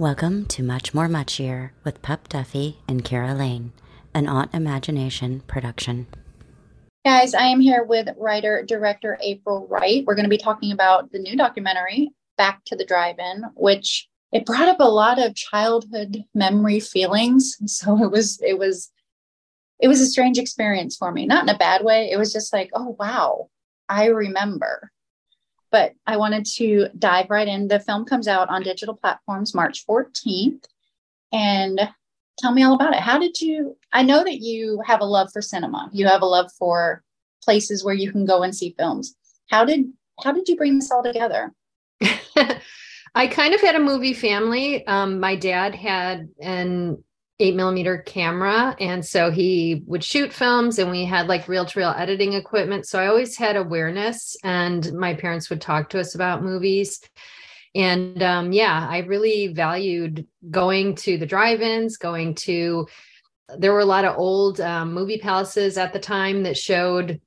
Welcome to Much More Muchier with Pup Duffy and Keira Lane, an Autimagination production. Guys, I am here with writer director April Wright. We're going to be talking about the new documentary, Back to the Drive In, which it brought up a lot of childhood memory feelings. So it was, it was, it was a strange experience for me, not in a bad way. It was just like, oh, wow, I remember. But I wanted to dive right in. The film comes out on digital platforms March 14th. And tell me all about it. How did you? I know that you have a love for cinema. You have a love for places where you can go and see films. How did how did you bring this all together? I kind of had a movie family. Um, my dad had an eight millimeter camera. And so he would shoot films and we had like reel to reel editing equipment. So I always had awareness and my parents would talk to us about movies. And um, yeah, I really valued going to the drive ins, going to, there were a lot of old um, movie palaces at the time that showed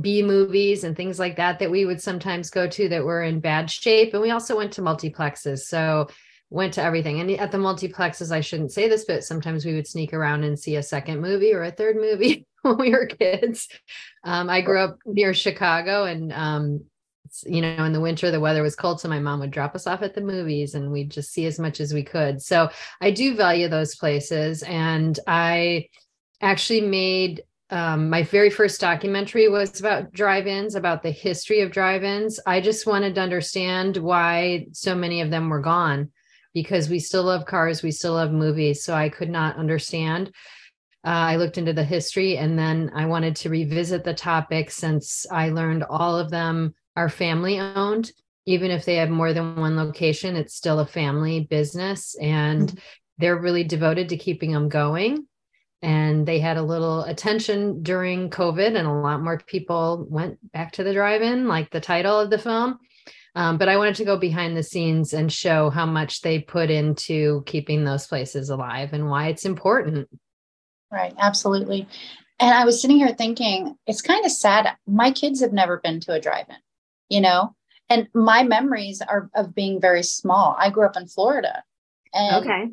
B movies and things like that that we would sometimes go to that were in bad shape. And we also went to multiplexes. So went to everything. And at the multiplexes, I shouldn't say this, but sometimes we would sneak around and see a second movie or a third movie when we were kids. Um, I grew up near Chicago and, um, you know, in the winter, the weather was cold. So my mom would drop us off at the movies and we'd just see as much as we could. So I do value those places. And I actually made um, my very first documentary was about drive-ins about the history of drive-ins i just wanted to understand why so many of them were gone because we still love cars, we still love movies. So I could not understand. Uh, I looked into the history and then I wanted to revisit the topic since I learned all of them are family owned. Even if they have more than one location, it's still a family business and mm-hmm. they're really devoted to keeping them going. And they had a little attention during COVID, and a lot more people went back to the drive in, like the title of the film. Um, but I wanted to go behind the scenes and show how much they put into keeping those places alive and why it's important. Right, absolutely. And I was sitting here thinking, it's kind of sad. My kids have never been to a drive in, you know, and my memories are of being very small. I grew up in Florida. And okay.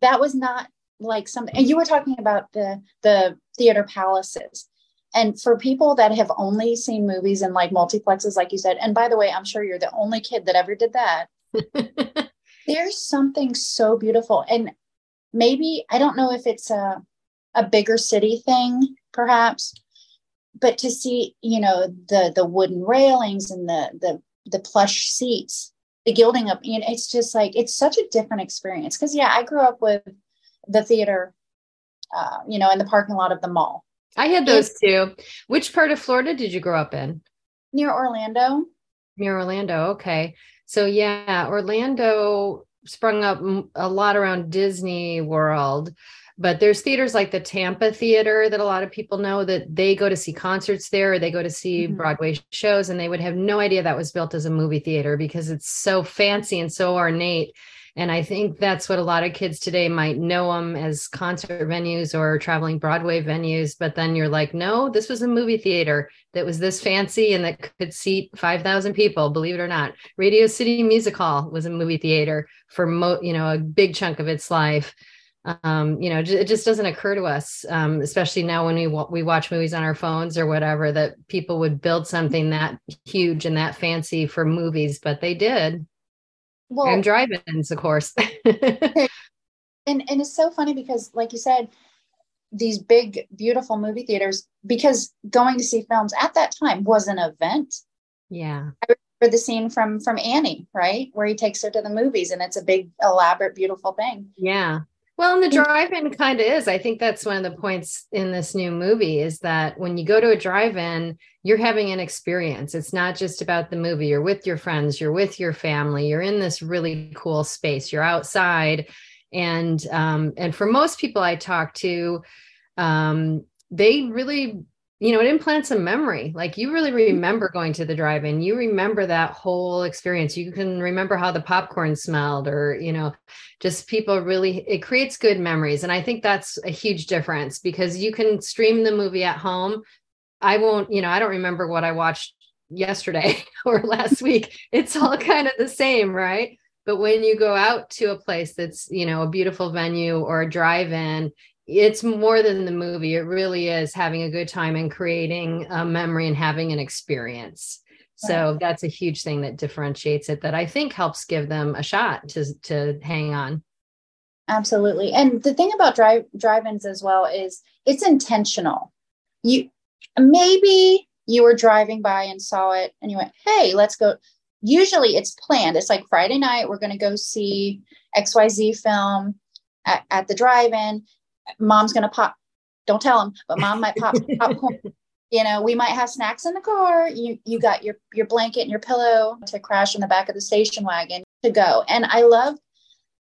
that was not like something and you were talking about the the theater palaces and for people that have only seen movies in like multiplexes like you said and by the way i'm sure you're the only kid that ever did that. There's something so beautiful. And maybe i don't know if it's a a bigger city thing perhaps but to see you know the the wooden railings and the the the plush seats the gilding up you know it's just like it's such a different experience. Because yeah i grew up with the theater uh, you know in the parking lot of the mall I had those too. Which part of Florida did you grow up in? Near Orlando. Near Orlando. Okay. So, yeah, Orlando sprung up a lot around Disney World. But there's theaters like the Tampa Theater that a lot of people know that they go to see concerts there or they go to see mm-hmm. Broadway shows and they would have no idea that was built as a movie theater because it's so fancy and so ornate and I think that's what a lot of kids today might know them as concert venues or traveling Broadway venues. But then you're like, no, this was a movie theater that was this fancy and that could seat 5,000 people, believe it or not. Radio City Music Hall was a movie theater for, mo- you know, a big chunk of its life. Um, you know, it just doesn't occur to us, um, especially now when we we watch movies on our phones or whatever, that people would build something that huge and that fancy for movies, but they did well, and drive-ins, of course. and and it's so funny because, like you said, these big, beautiful movie theaters, because going to see films at that time was an event. Yeah. I remember the scene from from Annie, right, where he takes her to the movies, and it's a big, elaborate, beautiful thing. Yeah. Well, and the drive-in kind of is. I think that's one of the points in this new movie is that when you go to a drive-in, you're having an experience. It's not just about the movie. You're with your friends, you're with your family, you're in this really cool space. You're outside, and um, and for most people I talk to, um, they really you know, it implants a memory. Like you really mm-hmm. remember going to the drive-in. You remember that whole experience. You can remember how the popcorn smelled, or you know, just people really. It creates good memories, and I think that's a huge difference because you can stream the movie at home. I won't, you know, I don't remember what I watched yesterday or last week. It's all kind of the same, right? but when you go out to a place that's you know a beautiful venue or a drive-in it's more than the movie. It really is having a good time and creating a memory and having an experience. So that's a huge thing that differentiates it that i think helps give them a shot to to hang on. Absolutely. And the thing about drive drive-ins as well is it's intentional. You maybe you were driving by and saw it and you went hey let's go. Usually it's planned. It's like friday night we're going to go see xyz film at, at the drive-in mom's going to pop don't tell them but mom might pop popcorn. You know we might have snacks in the car. You you got your your blanket and your pillow to crash in the back of the station wagon to go. And i love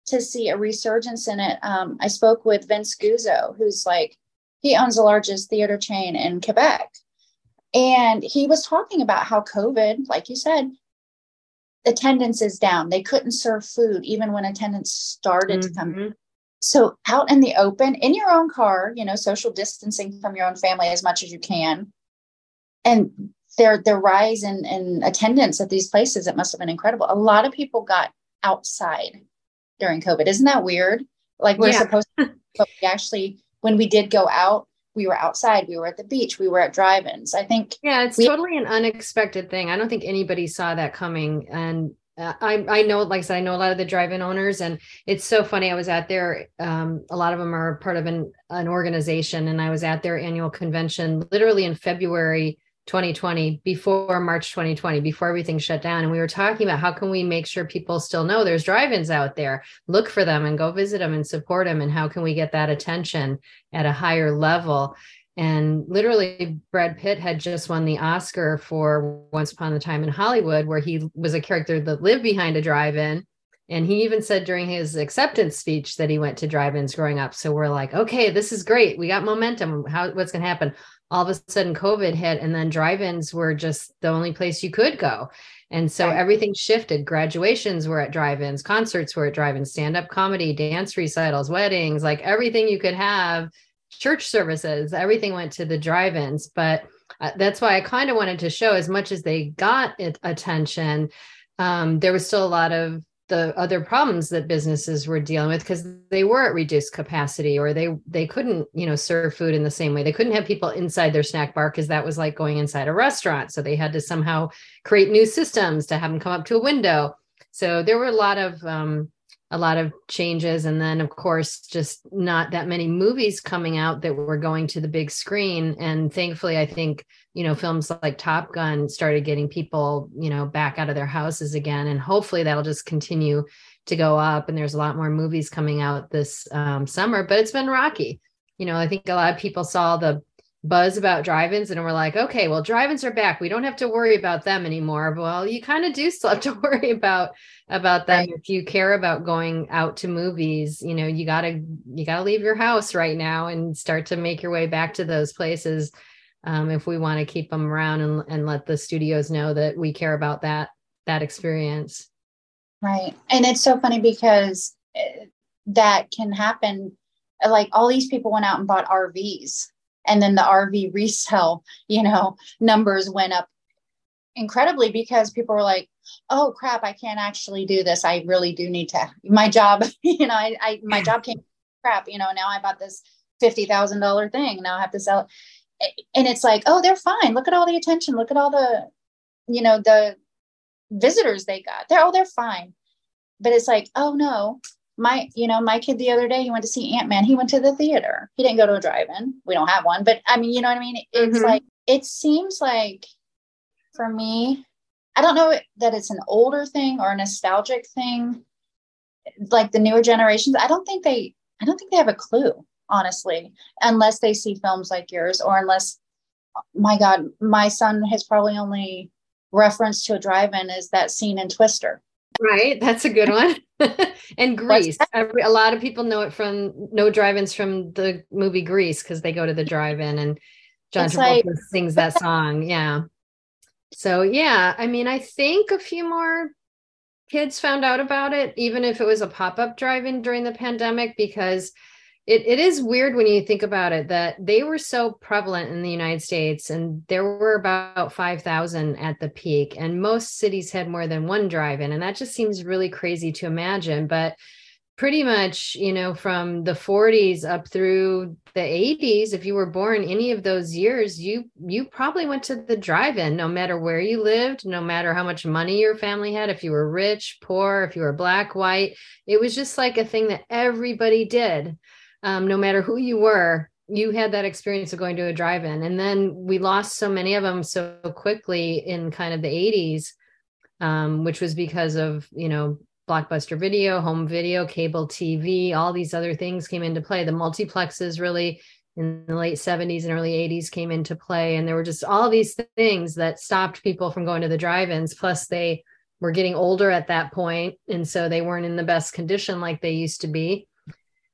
to see a resurgence in it. Um, i spoke with vince guzzo who's like he owns the largest theater chain in quebec. And he was talking about how covid like you said attendance is down. They couldn't serve food even when attendance started mm-hmm. to come mm-hmm. So out in the open, in your own car, you know, social distancing from your own family as much as you can. And their their rise in, in attendance at these places, it must have been incredible. A lot of people got outside during COVID. Isn't that weird? Like we're yeah. supposed to, but we actually, when we did go out, we were outside, we were at the beach, we were at drive-ins. I think Yeah, it's we, totally an unexpected thing. I don't think anybody saw that coming. And I, I know, like I said, I know a lot of the drive-in owners, and it's so funny. I was at their, um, a lot of them are part of an, an organization, and I was at their annual convention literally in February 2020, before March 2020, before everything shut down. And we were talking about how can we make sure people still know there's drive-ins out there, look for them and go visit them and support them, and how can we get that attention at a higher level? And literally, Brad Pitt had just won the Oscar for Once Upon a Time in Hollywood, where he was a character that lived behind a drive in. And he even said during his acceptance speech that he went to drive ins growing up. So we're like, okay, this is great. We got momentum. How, what's going to happen? All of a sudden, COVID hit, and then drive ins were just the only place you could go. And so right. everything shifted. Graduations were at drive ins, concerts were at drive ins, stand up comedy, dance recitals, weddings, like everything you could have church services, everything went to the drive ins. But uh, that's why I kind of wanted to show as much as they got it, attention, um, there was still a lot of the other problems that businesses were dealing with because they were at reduced capacity or they they couldn't you know serve food in the same way they couldn't have people inside their snack bar because that was like going inside a restaurant so they had to somehow create new systems to have them come up to a window so there were a lot of um, a lot of changes. And then of course just not that many movies coming out that were going to the big screen. And thankfully i think you know films like top gun started getting people you know back out of their houses again. And hopefully that'll just continue to go up. And there's a lot more movies coming out this um, summer but it's been rocky. You know i think a lot of people saw the buzz about drive-ins and we're like okay well drive-ins are back. We don't have to worry about them anymore. Well you kind of do still have to worry about about them. Right. if you care about going out to movies you know you gotta you gotta leave your house right now and start to make your way back to those places um, if we want to keep them around and, and let the studios know that we care about that that experience. Right. And it's so funny because eh, that can happen. Like all these people went out and bought rvs and then the rv resale you know numbers went up incredibly because people were like oh crap i can't actually do this. I really do need to my job you know i, I my job came crap you know now i bought this $50000 thing. Now i have to sell it. And it's like oh they're fine. Look at all the attention. Look at all the you know the visitors they got. They're oh they're fine. But it's like oh no my you know my kid the other day he went to see ant-man. He went to the theater. He didn't go to a drive-in. We don't have one but i mean you know what i mean? It's mm-hmm. like it seems like for me i don't know that it's an older thing or a nostalgic thing like the newer generations. I don't think they i don't think they have a clue honestly unless they see films like yours or unless my god my son has probably only reference to a drive-in is that scene in twister Right, that's a good one. and Grease. Every, a lot of people know it from no drive-ins from the movie Grease because they go to the drive-in and John it's Travolta like, sings that song. Yeah. So yeah, I mean, I think a few more kids found out about it, even if it was a pop-up drive-in during the pandemic, because it, it is weird when you think about it that they were so prevalent in the United States and there were about 5,000 at the peak and most cities had more than one drive-in. And that just seems really crazy to imagine. But pretty much you know from the 40s up through the 80s if you were born any of those years you you probably went to the drive-in no matter where you lived no matter how much money your family had if you were rich poor if you were black white. It was just like a thing that everybody did um, no matter who you were you had that experience of going to a drive-in and then we lost so many of them so quickly in kind of the 80s um, which was because of you know blockbuster video, home video, cable TV, all these other things came into play. The multiplexes really in the late 70s and early 80s came into play. And there were just all these things that stopped people from going to the drive ins. Plus, they were getting older at that point, And so they weren't in the best condition like they used to be.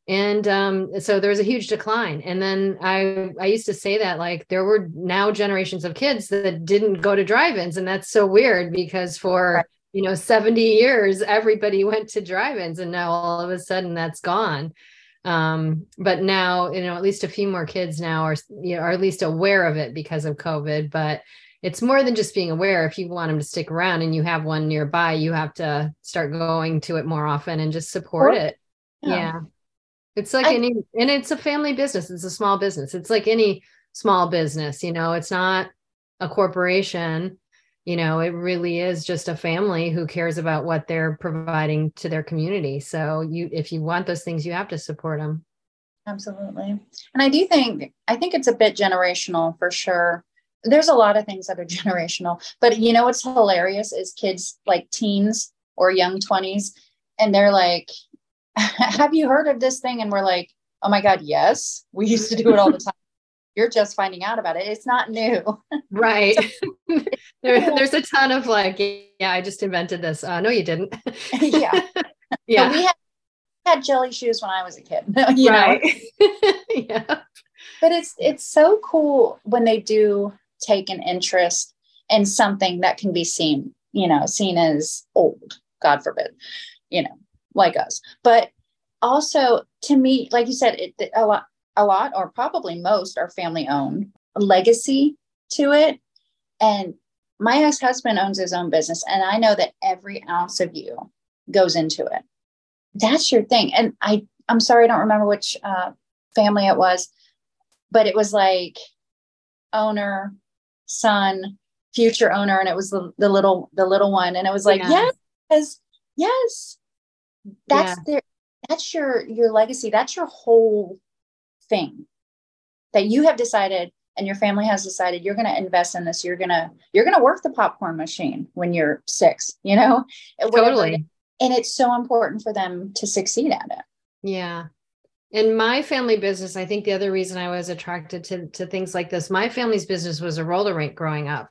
And um, so there was a huge decline. And then I, I used to say that like there were now generations of kids that didn't go to drive ins. And that's so weird because for right you know 70 years everybody went to drive-ins and now all of a sudden that's gone um, but now you know at least a few more kids now are you know are at least aware of it because of covid but it's more than just being aware if you want them to stick around and you have one nearby you have to start going to it more often and just support or, it yeah. yeah. It's like I, any and it's a family business it's a small business. It's like any small business you know it's not a corporation. You know it really is just a family who cares about what they're providing to their community. So you if you want those things you have to support them absolutely. And i do think i think it's a bit generational for sure. There's a lot of things that are generational but you know what's hilarious is kids like teens or young 20s and they're like have you heard of this thing and we're like oh my god yes we used to do it all the time you're just finding out about it. It's not new. right. there, there's a ton of like, yeah, I just invented this. Uh, no, you didn't. yeah. Yeah. we had, had jelly shoes when I was a kid. you right. yeah. But it's it's so cool when they do take an interest in something that can be seen, you know, seen as old, God forbid, you know, like us. But also to me, like you said, it a lot a lot or probably most are family owned legacy to it and my ex-husband owns his own business and i know that every ounce of you goes into it that's your thing and i i'm sorry i don't remember which uh, family it was but it was like owner son future owner and it was the, the little the little one and it was like yeah. yes yes that's yeah. their that's your your legacy. That's your whole thing that you have decided and your family has decided you're going to invest in this. You're going to you're going to work the popcorn machine when you're six you know? Totally. And it's so important for them to succeed at it. Yeah. In my family business i think the other reason i was attracted to, to things like this my family's business was a roller rink growing up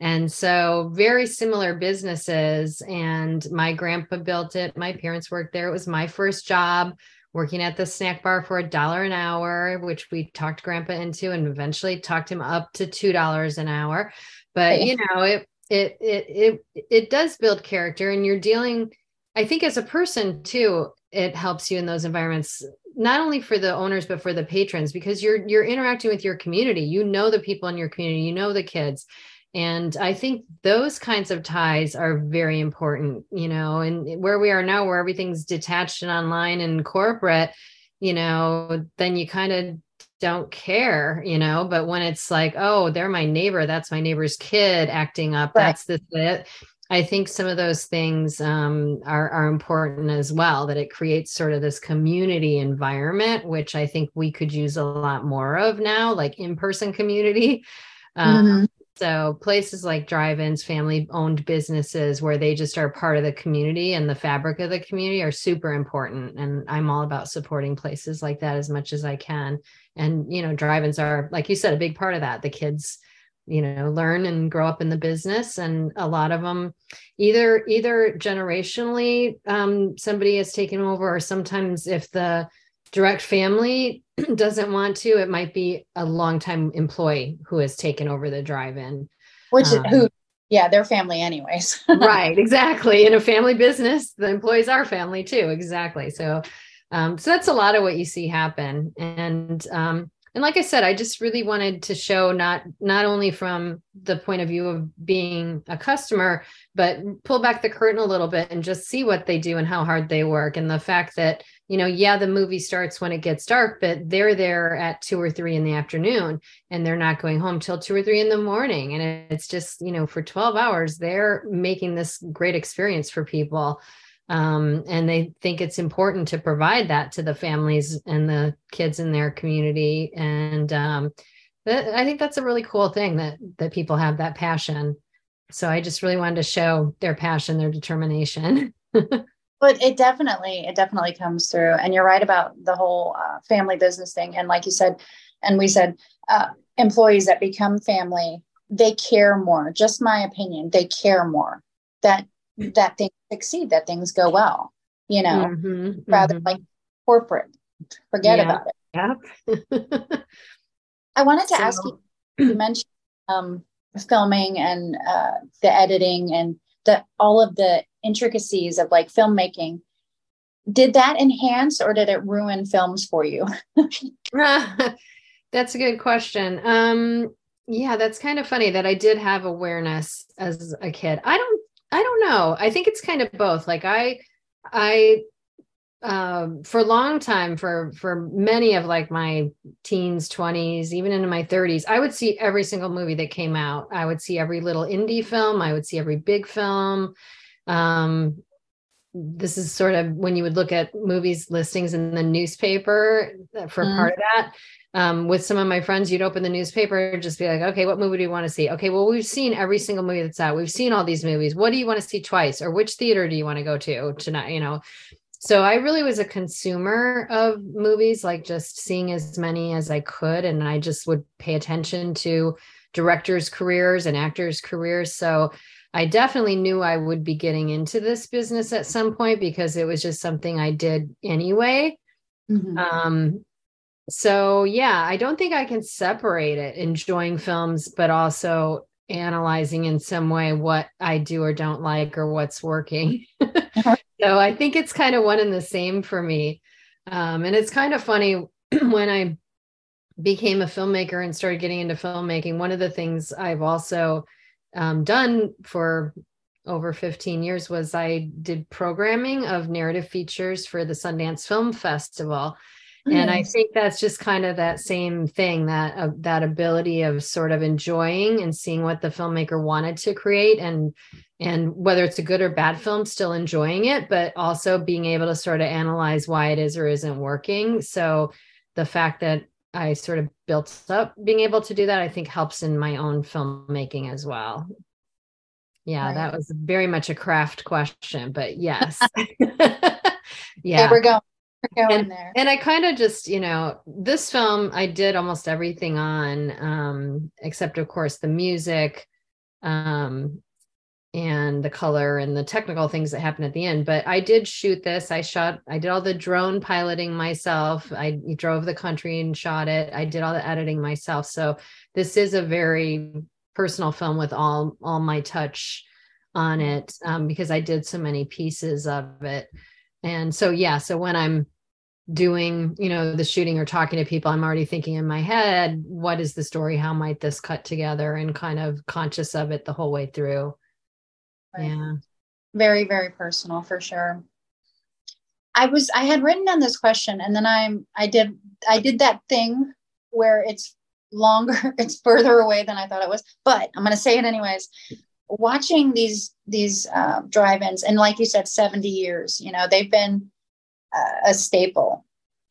and so very similar businesses and my grandpa built it my parents worked there. It was my first job working at the snack bar for a dollar an hour, which we talked grandpa into and eventually talked him up to two dollars an hour. But you know, it it it it it does build character and you're dealing, I think as a person too, it helps you in those environments not only for the owners but for the patrons because you're you're interacting with your community. You know the people in your community you know the kids and i think those kinds of ties are very important you know and where we are now where everything's detached and online and corporate you know then you kind of don't care you know but when it's like oh they're my neighbor that's my neighbor's kid acting up right. that's the it I think some of those things um, are, are important as well, that it creates sort of this community environment, which I think we could use a lot more of now, like in person community. Um, mm-hmm. So places like drive-ins, family-owned businesses where they just are part of the community and the fabric of the community are super important. And I'm all about supporting places like that as much as I can. And you know, drive-ins are, like you said, a big part of that. The kids, you know, learn and grow up in the business, and a lot of them, either either generationally, um, somebody has taken over, or sometimes if the direct family doesn't want to, it might be a longtime employee who has taken over the drive-in. Which um, who yeah, they're family anyways. right, exactly. In a family business, the employees are family too. Exactly. So um, so that's a lot of what you see happen and um, and like i said i just really wanted to show not not only from the point of view of being a customer but pull back the curtain a little bit and just see what they do and how hard they work and the fact that you know yeah the movie starts when it gets dark but they're there at two or three in the afternoon and they're not going home till two or three in the morning. And it's just you know for 12 hours they're making this great experience for people. Um, and they think it's important to provide that to the families and the kids in their community. And um, i think that's a really cool thing that that people have that passion. So i just really wanted to show their passion their determination but it definitely it definitely comes through and you're right about the whole uh, family business thing and like you said and we said uh, employees that become family they care more just my opinion they care more that that things succeed, that things go well, you know, mm-hmm, rather mm-hmm. like corporate. Forget yeah. about it. Yeah. I wanted to so, ask you, you mentioned um, filming and uh, the editing and the all of the intricacies of like filmmaking. Did that enhance or did it ruin films for you? that's a good question. Um, yeah, that's kind of funny that I did have awareness as a kid. I don't I don't know. I think it's kind of both. Like I, I, um, for a long time, for for many of like my teens, twenties, even into my thirties, I would see every single movie that came out. I would see every little indie film. I would see every big film. Um, this is sort of when you would look at movies listings in the newspaper for mm. part of that um, with some of my friends, you'd open the newspaper and just be like, okay, what movie do you want to see? Okay, well, we've seen every single movie that's out. We've seen all these movies. What do you want to see twice? Or which theater do you want to go to tonight? You know, so I really was a consumer of movies, like just seeing as many as I could. And I just would pay attention to directors' careers and actors' careers. So I definitely knew I would be getting into this business at some point because it was just something I did anyway. Mm-hmm. Um, so yeah i don't think i can separate it enjoying films but also analyzing in some way what i do or don't like or what's working so i think it's kind of one and the same for me um, and it's kind of funny when i became a filmmaker and started getting into filmmaking one of the things i've also um, done for over 15 years was i did programming of narrative features for the sundance film festival. And i think that's just kind of that same thing that uh, that ability of sort of enjoying and seeing what the filmmaker wanted to create and and whether it's a good or bad film still enjoying it but also being able to sort of analyze why it is or isn't working. So the fact that i sort of built up being able to do that i think helps in my own filmmaking as well. Yeah right. that was very much a craft question but yes. Yeah there we go. And, and I kind of just, you know, this film I did almost everything on, um, except of course the music, um, and the color and the technical things that happen at the end. But I did shoot this. I shot, I did all the drone piloting myself. I drove the country and shot it. I did all the editing myself. So this is a very personal film with all all my touch on it um, because I did so many pieces of it and so yeah so when i'm doing you know the shooting or talking to people i'm already thinking in my head what is the story how might this cut together and kind of conscious of it the whole way through right. yeah. very very personal for sure. I was i had written down this question and then i'm i did i did that thing where it's longer it's further away than i thought it was but i'm going to say it anyways. Watching these these uh, drive-ins and like you said 70 years you know they've been uh, a staple.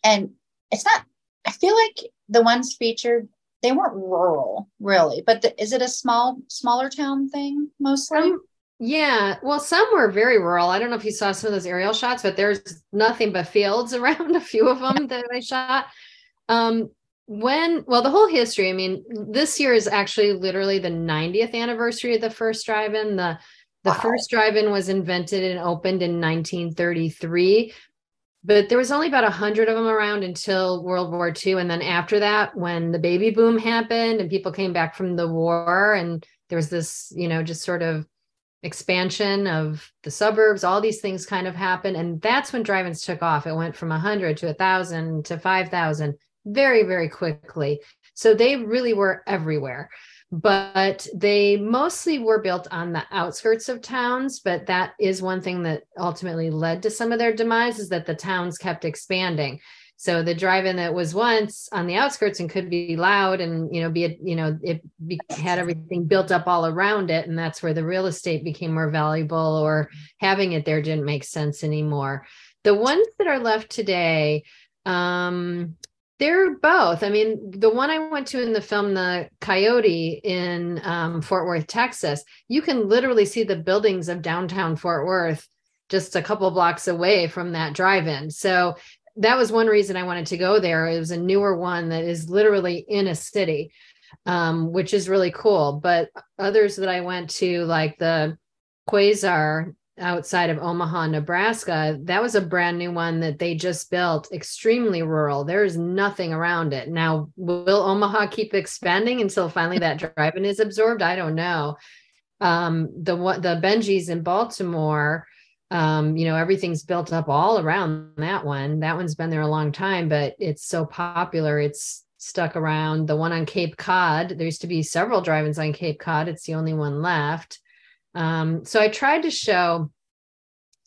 And it's not i feel like the ones featured they weren't rural really but the, is it a small smaller town thing mostly? Um, yeah well some were very rural. I don't know if you saw some of those aerial shots but there's nothing but fields around a few of them that i shot. Um when well the whole history i mean this year is actually literally the 90th anniversary of the first drive-in. The the wow. first drive-in was invented and opened in 1933 but there was only about 100 of them around until world war ii and then after that when the baby boom happened and people came back from the war and there was this you know just sort of expansion of the suburbs all these things kind of happen. And that's when drive-ins took off. It went from 100 to 1000 to 5000 very very quickly. So they really were everywhere but they mostly were built on the outskirts of towns. But that is one thing that ultimately led to some of their demise is that the towns kept expanding so the drive-in that was once on the outskirts and could be loud and you know be a, you know it be, had everything built up all around it, and that's where the real estate became more valuable, or having it there didn't make sense anymore. The ones that are left today, um, they're both. I mean, the one I went to in the film, the Coyote in um, Fort Worth, Texas, you can literally see the buildings of downtown Fort Worth just a couple blocks away from that drive-in. So that was one reason I wanted to go there. It was a newer one that is literally in a city, um, which is really cool. But others that I went to, like the Quasar outside of Omaha, Nebraska, that was a brand new one that they just built, extremely rural. There's nothing around it. Now, will Omaha keep expanding until finally that drive-in is absorbed? I don't know. Um, the the Bengies in Baltimore um, you know, everything's built up all around that one. That one's been there a long time, but it's so popular. It's stuck around. The one on Cape Cod, there used to be several drive-ins on Cape Cod. It's the only one left. Um, so I tried to show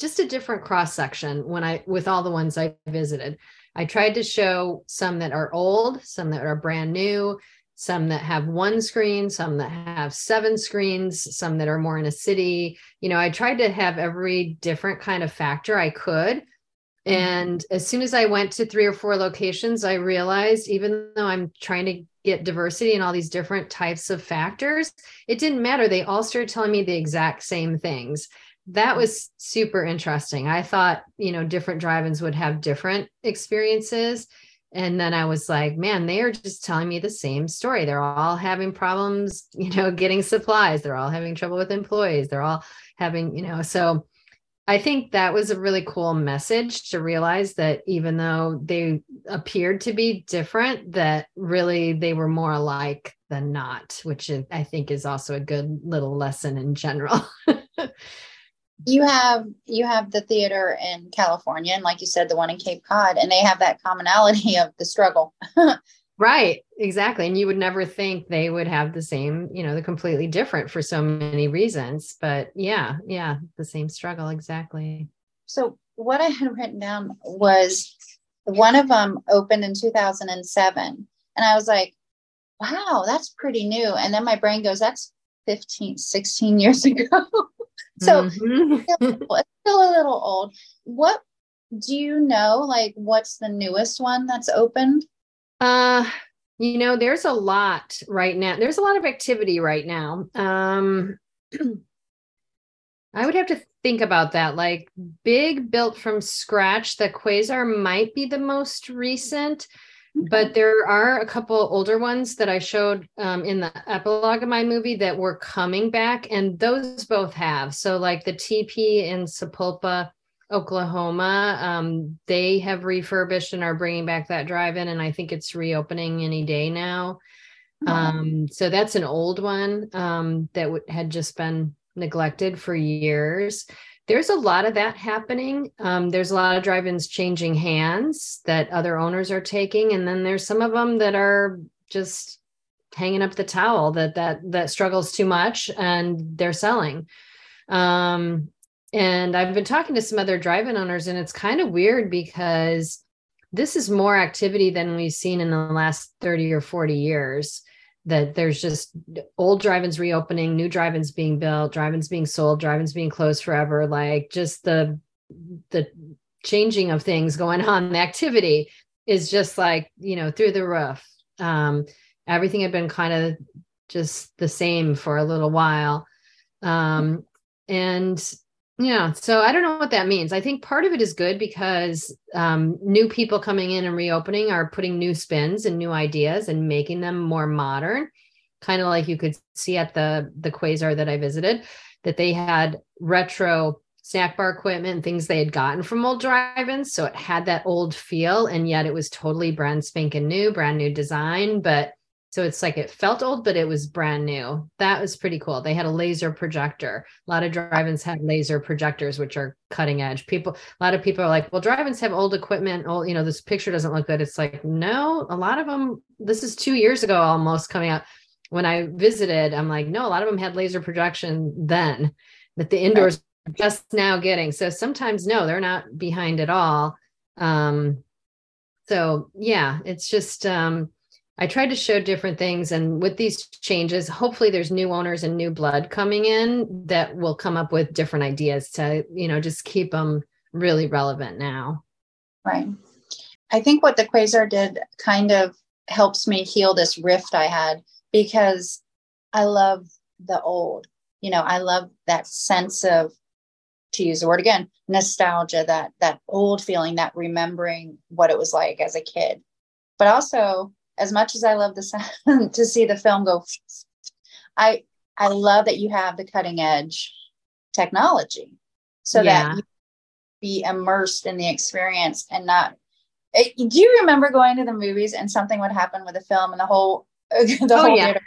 just a different cross section when I with all the ones I visited. I tried to show some that are old, some that are brand new, some that have one screen, some that have seven screens, some that are more in a city. You know, I tried to have every different kind of factor I could. Mm-hmm. And as soon as I went to three or four locations, I realized even though I'm trying to get diversity in all these different types of factors, it didn't matter. They all started telling me the exact same things. That was super interesting. I thought, you know, different drive ins would have different experiences and then i was like man they are just telling me the same story. They're all having problems you know getting supplies. They're all having trouble with employees. They're all having you know. So i think that was a really cool message to realize that even though they appeared to be different that really they were more alike than not which i think is also a good little lesson in general you have you have the theater in California and like you said the one in Cape Cod and they have that commonality of the struggle. right, exactly. And you would never think they would have the same, you know, the completely different for so many reasons, but yeah, yeah, the same struggle exactly. So what I had written down was one of them opened in 2007 and I was like, wow, that's pretty new. And then my brain goes that's 15 16 years ago. So mm-hmm. it's still a little old. What do you know? Like, what's the newest one that's opened? Uh, you know, there's a lot right now. There's a lot of activity right now. Um, I would have to think about that. Like, big built from scratch, the Quasar might be the most recent but there are a couple older ones that I showed um, in the epilogue of my movie that were coming back, and those both have. So, like the Tee Pee in Sapulpa, Oklahoma, um, they have refurbished and are bringing back that drive-in, and I think it's reopening any day now. Um, so that's an old one um, that w- had just been neglected for years there's a lot of that happening. Um, there's a lot of drive-ins changing hands that other owners are taking, and then there's some of them that are just hanging up the towel that that that struggles too much and they're selling. Um, and I've been talking to some other drive-in owners, and it's kind of weird because this is more activity than we've seen in the last 30 or 40 years that there's just old drive-ins reopening, new drive-ins being built, drive-ins being sold, drive-ins being closed forever, like just the the changing of things going on, the activity is just like, you know, through the roof. Um, everything had been kind of just the same for a little while. Um, and yeah, so I don't know what that means. I think part of it is good because um, new people coming in and reopening are putting new spins and new ideas and making them more modern. Kind of like you could see at the the Quasar that I visited, that they had retro snack bar equipment and things they had gotten from old drive-ins. So it had that old feel, and yet it was totally brand spanking new, brand new design, but So it's like it felt old, but it was brand new. That was pretty cool. They had a laser projector. A lot of drive-ins had laser projectors, which are cutting edge. People, a lot of people are like, well, drive-ins have old equipment. Old, you know, this picture doesn't look good. It's like, no, a lot of them, this is two years ago almost coming out. When I visited, I'm like, no, a lot of them had laser projection then that the indoors right. just now getting. So sometimes no, they're not behind at all. Um, so yeah, it's just um I tried to show different things. And with these changes, hopefully there's new owners and new blood coming in that will come up with different ideas to, you know, just keep them really relevant now. Right. I think what the Quasar did kind of helps me heal this rift I had because I love the old. You know, I love that sense of to use the word again, nostalgia, that that old feeling, that remembering what it was like as a kid. But also as much as I love the sound to see the film go, I I love that you have the cutting edge technology so yeah. that you be immersed in the experience and not. It, eh, do you remember going to the movies and something would happen with the film and the whole the oh, whole yeah.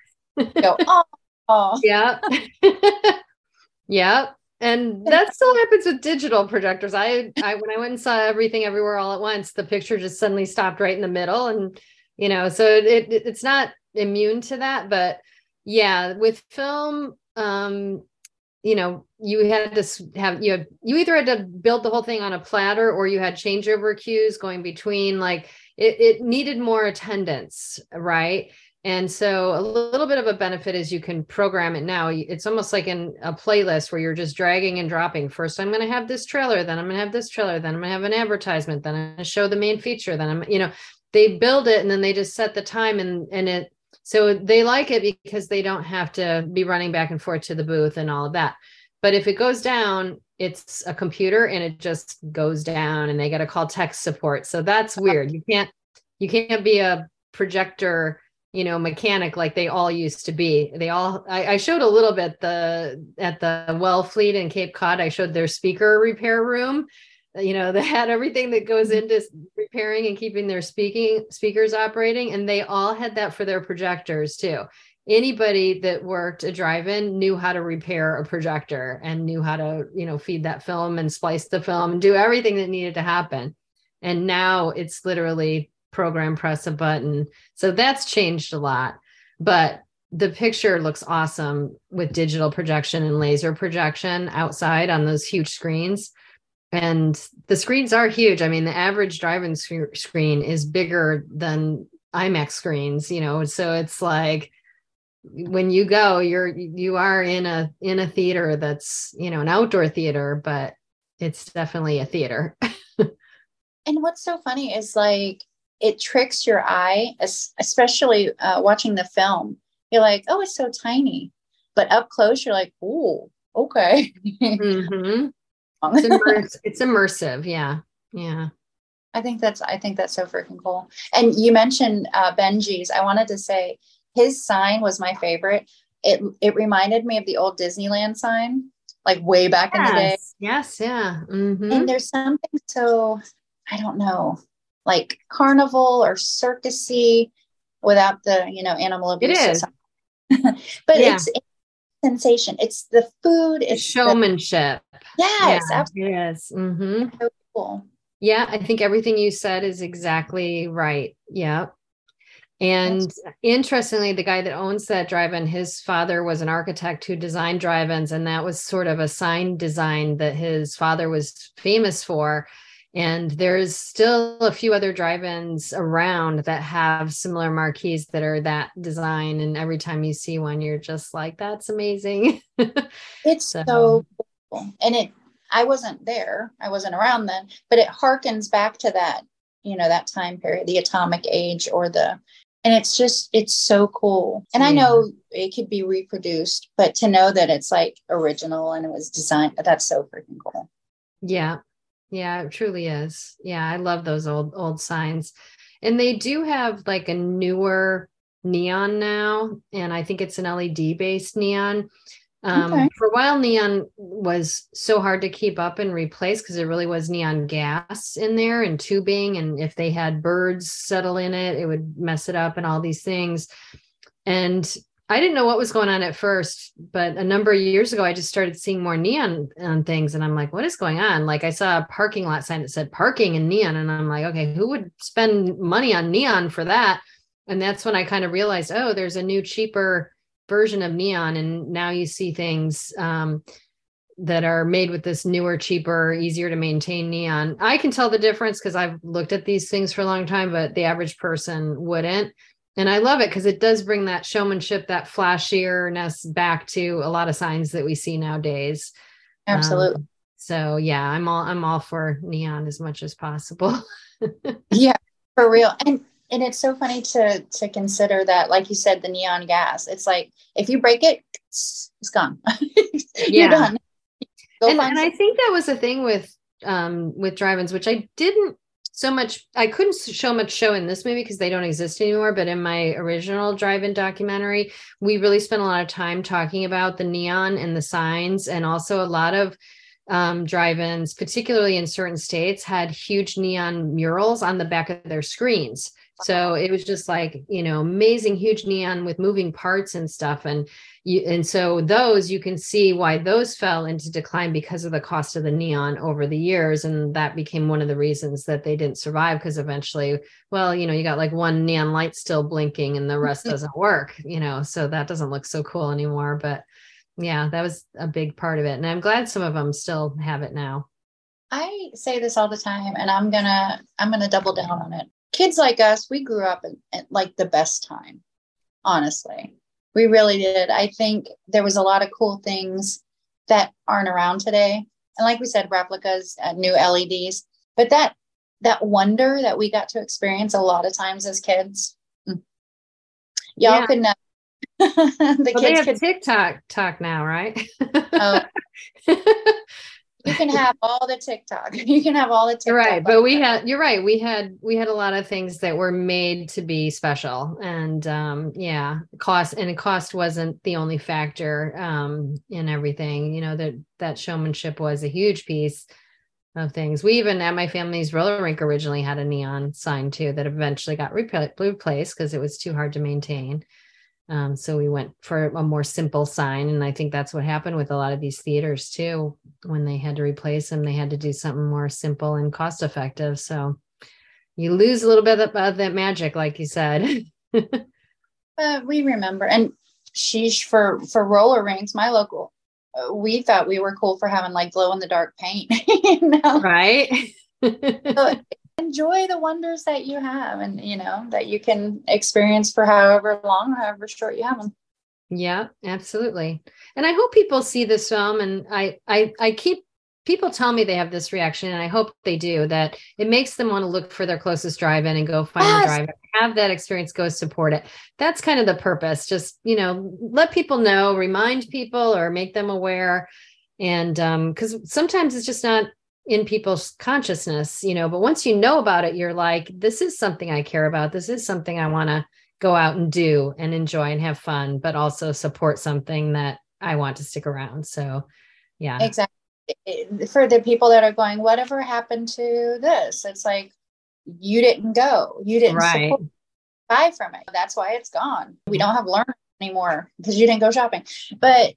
go oh, oh. yeah yeah and that still happens with digital projectors I, I when i went and saw everything everywhere all at once the picture just suddenly stopped right in the middle and you know so it, it it's not immune to that but yeah with film um you know you had to have you have you either had to build the whole thing on a platter or you had changeover cues going between like it, it needed more attendance right and so a little bit of a benefit is you can program it now. It's almost like in a playlist where you're just dragging and dropping. First, I'm going to have this trailer, then I'm going to have this trailer, then I'm going to have an advertisement, then I'm going to show the main feature, then I'm, you know, they build it and then they just set the time and and it so they like it because they don't have to be running back and forth to the booth and all of that. But if it goes down it's a computer and it just goes down and they got to call tech support. So that's uh-huh. weird. You can't you can't be a projector you know mechanic like they all used to be. They all I, I, showed a little bit the at the Wellfleet in cape cod i showed their speaker repair room you know they had everything that goes mm-hmm. into repairing and keeping their speaking speakers operating and they all had that for their projectors too. Anybody that worked a drive-in knew how to repair a projector and knew how to you know feed that film and splice the film and do everything that needed to happen. And now it's literally program press a button. So that's changed a lot. But the picture looks awesome with digital projection and laser projection outside on those huge screens and the screens are huge. I mean the average drive-in sc- screen is bigger than imax screens you know? So it's like when you go you're you are in a in a theater that's you know an outdoor theater but it's definitely a theater. And what's so funny is like it tricks your eye especially uh, watching the film. You're like oh it's so tiny. But up close you're like oh okay. Mm-hmm it's, immersive. it's immersive. Yeah. Yeah. I think that's I think that's so freaking cool. And you mentioned uh, Bengies. I wanted to say his sign was my favorite. It it reminded me of the old Disneyland sign, like way back yes. in the day. Yes, yeah. Mm-hmm. And there's something so I don't know, like carnival or circusy, without the you know animal abuse. It is, but yeah. it's sensation. It's the food. It's showmanship. The, yes, yeah, absolutely. Yes. Mm-hmm. So cool. Yeah, I think everything you said is exactly right. Yeah. And interestingly, the guy that owns that drive-in, his father was an architect who designed drive-ins, and that was sort of a sign design that his father was famous for. And there's still a few other drive-ins around that have similar marquees that are that design. And every time you see one, you're just like, that's amazing. it's so, so cool. And it I wasn't there, I wasn't around then, but it harkens back to that, you know, that time period, the atomic age or the and it's just it's so cool. And yeah. I know it could be reproduced, but to know that it's like original and it was designed, that's so freaking cool. Yeah. Yeah, it truly is. Yeah, I love those old old signs. And they do have like a newer neon now, and I think it's an LED based neon. Um, okay. For a while, neon was so hard to keep up and replace because it really was neon gas in there and tubing. And if they had birds settle in it, it would mess it up and all these things. And I didn't know what was going on at first, but a number of years ago, I just started seeing more neon on things. And I'm like, what is going on? Like, I saw a parking lot sign that said parking and neon. And I'm like, okay, who would spend money on neon for that? And that's when I kind of realized, oh, there's a new, cheaper version of neon. And now you see things um, that are made with this newer, cheaper, easier to maintain neon. I can tell the difference because I've looked at these things for a long time, but the average person wouldn't and I love it because it does bring that showmanship, that flashierness back to a lot of signs that we see nowadays. Absolutely. Um, so yeah, I'm all I'm all for neon as much as possible. yeah, for real. And and it's so funny to to consider that, like you said, the neon gas. It's like if you break it, it's, gone. You're done. and, and I think that was a thing with um with drive-ins, which I didn't so much i couldn't show much show in this movie because they don't exist anymore but in my original drive-in documentary we really spent a lot of time talking about the neon and the signs and also a lot of um, drive-ins particularly in certain states had huge neon murals on the back of their screens. So it was just like you know amazing huge neon with moving parts and stuff. And you, and so those you can see why those fell into decline because of the cost of the neon over the years and that became one of the reasons that they didn't survive because eventually well you know you got like one neon light still blinking and the rest doesn't work you know so that doesn't look so cool anymore but yeah that was a big part of it and i'm glad some of them still have it now. I say this all the time and i'm gonna i'm gonna double down on it. Kids like us we grew up at like the best time honestly we really did. I think there was a lot of cool things that aren't around today. And like we said, replicas, uh, new LEDs, but that that wonder that we got to experience a lot of times as kids. Mm. Y'all yeah. could know. the well, kids they have could... TikTok talk now, right? oh. you can have all the TikTok. You can have all the TikTok. Right. But we had, you're right. We had, we had a lot of things that were made to be special and, um, yeah, cost and cost wasn't the only factor, um, in everything, you know, that, that showmanship was a huge piece of things. We even at my family's roller rink originally had a neon sign too, that eventually got replaced because it was too hard to maintain. Um, so we went for a more simple sign. And I think that's what happened with a lot of these theaters too. When they had to replace them, they had to do something more simple and cost effective. So you lose a little bit of, of that magic, like you said. uh, we remember. And sheesh, for, for roller rinks, my local, uh, we thought we were cool for having like glow in the dark paint. you know? Right. so enjoy the wonders that you have and you know that you can experience for however long or however short you have them yeah absolutely. And i hope people see this film and i i i keep people tell me they have this reaction and i hope they do that it makes them want to look for their closest drive-in and go find yes. the drive have that experience go support it. That's kind of the purpose just you know let people know remind people or make them aware. And um because sometimes it's just not in people's consciousness, you know, but once you know about it, you're like, this is something I care about. This is something I want to go out and do and enjoy and have fun, but also support something that I want to stick around. So, yeah. Exactly. For the people that are going, whatever happened to this? It's like, you didn't go, you didn't right. buy from it. That's why it's gone. We don't have learn anymore because you didn't go shopping. But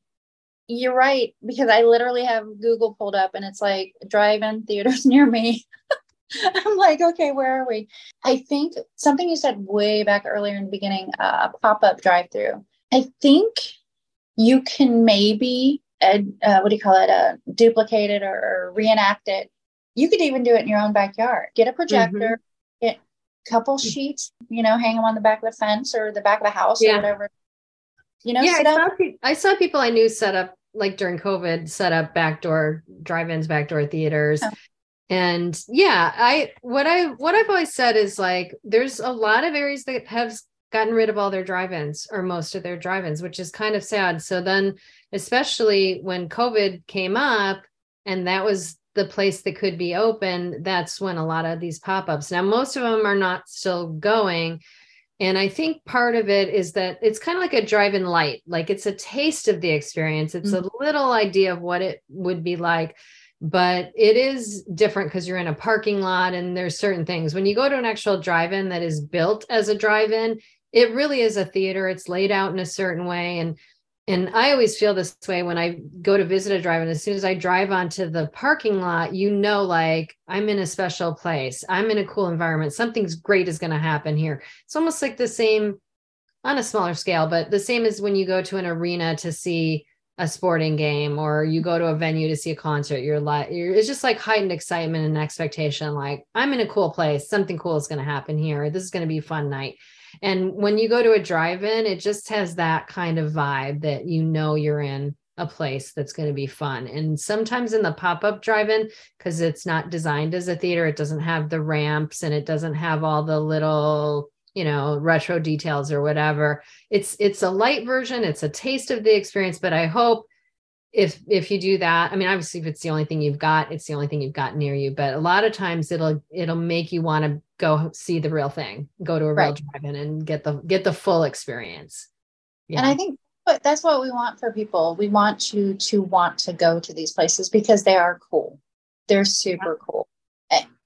you're right because I literally have Google pulled up and it's like drive-in theaters near me. I'm like, okay, where are we? I think something you said way back earlier in the beginning, uh, pop-up drive-through. I think you can maybe uh, uh, what do you call it? Uh, duplicate it or, or, reenact it. You could even do it in your own backyard. Get a projector, mm-hmm. get a couple sheets, you know, hang them on the back of the fence or the back of the house yeah. or whatever. You know, yeah, I saw, I saw people I knew set up like during COVID, set up backdoor drive-ins, backdoor theaters. Oh. And yeah, I what I what I've always said is like there's a lot of areas that have gotten rid of all their drive-ins or most of their drive-ins, which is kind of sad. So then, especially when COVID came up, and that was the place that could be open, that's when a lot of these pop-ups. Now, most of them are not still going, and I think part of it is that it's kind of like a drive in light, like it's a taste of the experience. It's mm-hmm. a little idea of what it would be like, but it is different because you're in a parking lot and there's certain things. When you go to an actual drive in that is built as a drive in, it really is a theater. It's laid out in a certain way. And and I always feel this way when I go to visit a drive. And as soon as I drive onto the parking lot, you know, like I'm in a special place. I'm in a cool environment. Something's great is going to happen here. It's almost like the same on a smaller scale, but the same as when you go to an arena to see a sporting game or you go to a venue to see a concert. You're like, you're, it's just like heightened excitement and expectation. Like, I'm in a cool place. Something cool is going to happen here. This is going to be a fun night. And when you go to a drive-in, it just has that kind of vibe that you know you're in a place that's going to be fun. And sometimes in the pop-up drive-in, because it's not designed as a theater, it doesn't have the ramps and it doesn't have all the little you know retro details or whatever it's it's a light version it's a taste of the experience but i hope if if you do that i mean obviously if it's the only thing you've got it's the only thing you've got near you but a lot of times it'll it'll make you want to go see the real thing go to a real right. drive-in and get the get the full experience yeah. and i think but that's what we want for people we want you to want to go to these places because they are cool they're super yeah. cool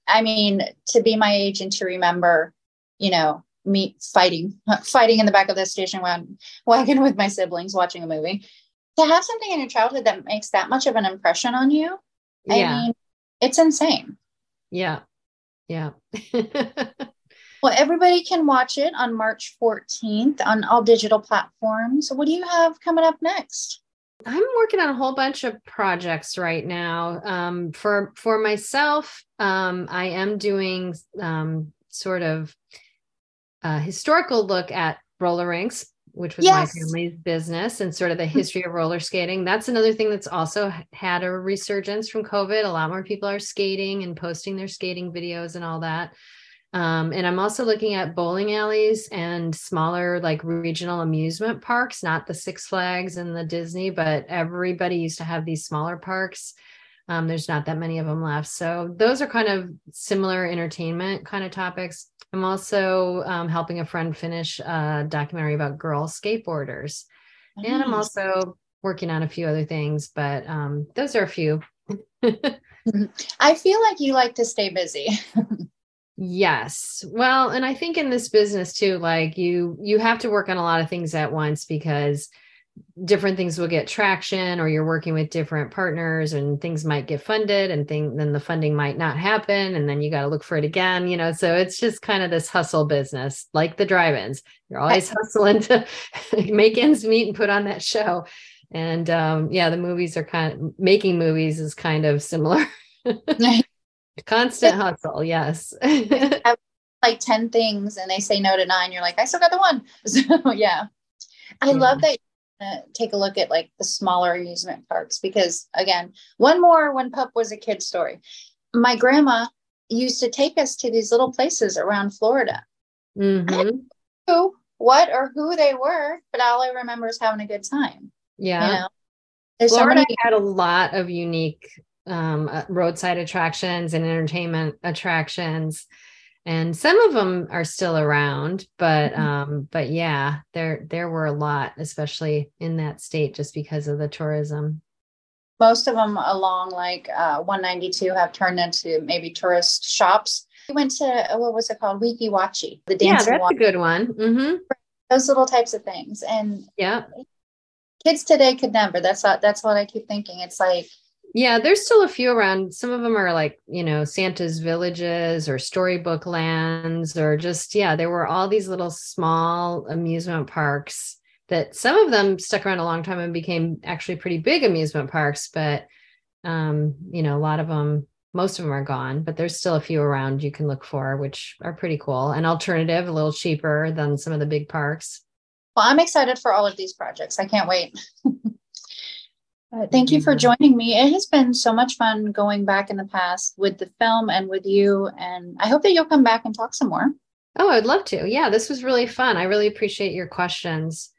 i mean to be my age and to remember you know me fighting fighting in the back of the station wagon, wagon with my siblings watching a movie to have something in your childhood that makes that much of an impression on you yeah. i mean it's insane. Yeah. Yeah. Well everybody can watch it on march 14th on all digital platforms. What do you have coming up next? I'm working on a whole bunch of projects right now. Um, for for myself, um, I am doing um, sort of a historical look at roller rinks which was yes. my family's business and sort of the history of roller skating. That's another thing that's also had a resurgence from COVID. A lot more people are skating and posting their skating videos and all that. Um, and I'm also looking at bowling alleys and smaller, like regional amusement parks, not the Six Flags and the Disney, but everybody used to have these smaller parks. Um, there's not that many of them left. So those are kind of similar entertainment kind of topics. I'm also um, helping a friend finish a documentary about girl skateboarders. Nice. And I'm also working on a few other things, but um, those are a few. I feel like you like to stay busy. yes. Well, and I think in this business too, like you you have to work on a lot of things at once because different things will get traction or you're working with different partners and things might get funded and thing then the funding might not happen and then you got to look for it again you know? So it's just kind of this hustle business like the drive-ins. You're always hustling to make ends meet and put on that show. And um, yeah the movies are kind of making movies is kind of similar. Constant hustle yes. Like 10 things and they say no to nine you're like i still got the one. So yeah. I yeah. love that take a look at like the smaller amusement parks because again, one more when Pup was a kid story. My grandma used to take us to these little places around Florida. Mm-hmm. Who, what, or who they were, but all I remember is having a good time. Yeah. You know? Florida so many- had a lot of unique um, uh, roadside attractions and entertainment attractions and some of them are still around but mm-hmm. um but yeah there there were a lot especially in that state just because of the tourism. Most of them along like uh, 192 have turned into maybe tourist shops. We went to uh, what was it called? Weeki Wachee the dance yeah that's a good one. Mm-hmm. those little types of things. And yeah kids today could never that's what that's what i keep thinking. It's like yeah, there's still a few around. Some of them are like, you know, Santa's villages or storybook lands, or just, yeah, there were all these little small amusement parks that some of them stuck around a long time and became actually pretty big amusement parks. But, um, you know, a lot of them, most of them are gone, but there's still a few around you can look for, which are pretty cool. and alternative, a little cheaper than some of the big parks. Well, I'm excited for all of these projects. I can't wait. Uh, thank you for joining me. It has been so much fun going back in the past with the film and with you. And I hope that you'll come back and talk some more. Oh, I'd love to. Yeah, this was really fun. I really appreciate your questions.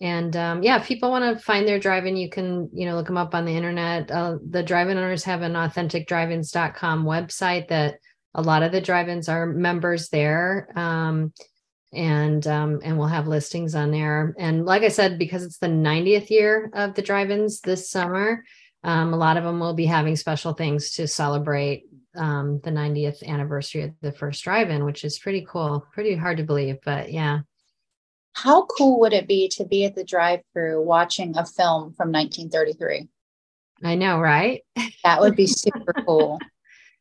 And um, yeah, if people want to find their drive-in, you can, you know, look them up on the internet. Uh, the drive-in owners have an authenticdriveins.com website that a lot of the drive-ins are members there. Um, and um, and we'll have listings on there. And like I said, because it's the 90th year of the drive-ins this summer, um, a lot of them will be having special things to celebrate um, the 90th anniversary of the first drive-in, which is pretty cool, pretty hard to believe, but yeah. how cool would it be to be at the drive-through watching a film from 1933? I know, right? That would be super cool.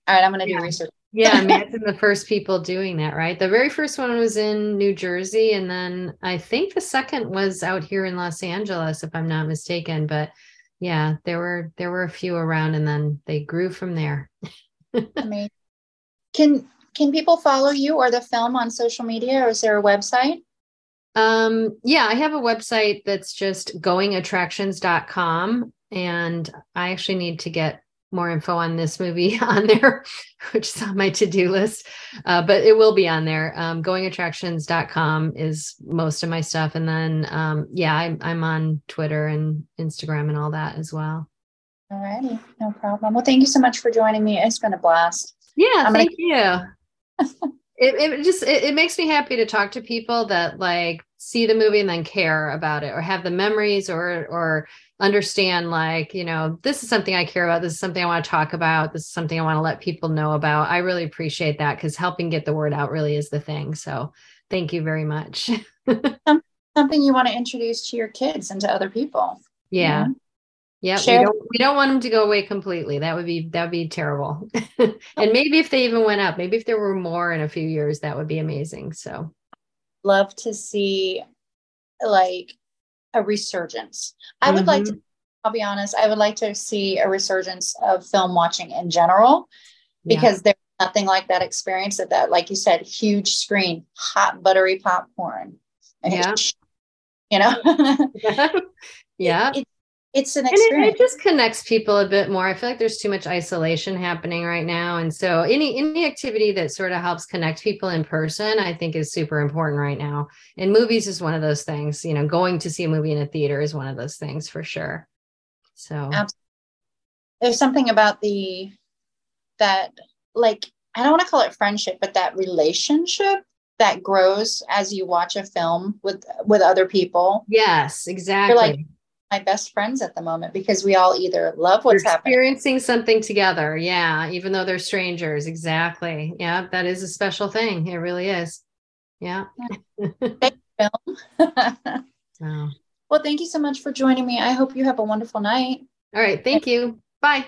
All right, I'm going to Yeah. do research. Yeah, imagine the first people doing that, right? The very first one was in New Jersey, and then I think the second was out here in Los Angeles, if I'm not mistaken. But yeah, there were there were a few around, and then they grew from there. Mean, can can people follow you or the film on social media, or is there a website? Um, yeah, I have a website that's just goingattractions.com. And I actually need to get more info on this movie on there, which is on my to-do list. Uh, but it will be on there. Um, goingattractions.com is most of my stuff. And then um, yeah, I'm I'm on Twitter and Instagram and all that as well. All righty, no problem. Well, thank you so much for joining me. It's been a blast. Yeah, I'm gonna- thank you. it, it just it, it makes me happy to talk to people that like see the movie and then care about it or have the memories or or understand like you know this is something i care about this is something i want to talk about this is something i want to let people know about. I really appreciate that because helping get the word out really is the thing. So thank you very much. Something you want to introduce to your kids and to other people. yeah. yeah we don't, we don't want them to go away completely. That would be that would be terrible. And maybe if they even went up maybe if there were more in a few years that would be amazing so. Love to see like a resurgence. I would like to. Mm-hmm. I'll be honest. I would like to see a resurgence of film watching in general. Yeah. because there's nothing like that experience of that, like you said, huge screen, hot buttery popcorn. Yeah. You know, yeah It- it's an and it, it just connects people a bit more. I feel like there's too much isolation happening right now. And so any any activity that sort of helps connect people in person i think is super important right now. And movies is one of those things you know going to see a movie in a theater is one of those things for sure. So Absolutely. There's something about the that like I don't want to call it friendship, but that relationship that grows as you watch a film with with other people. yes exactly My best friends at the moment because we all either love what's You're happening. experiencing something together. Yeah even though they're strangers. Exactly. Yeah that is a special thing. It really is. Yeah. So oh. well, thank you so much for joining me. I hope you have a wonderful night. all right thank you. Bye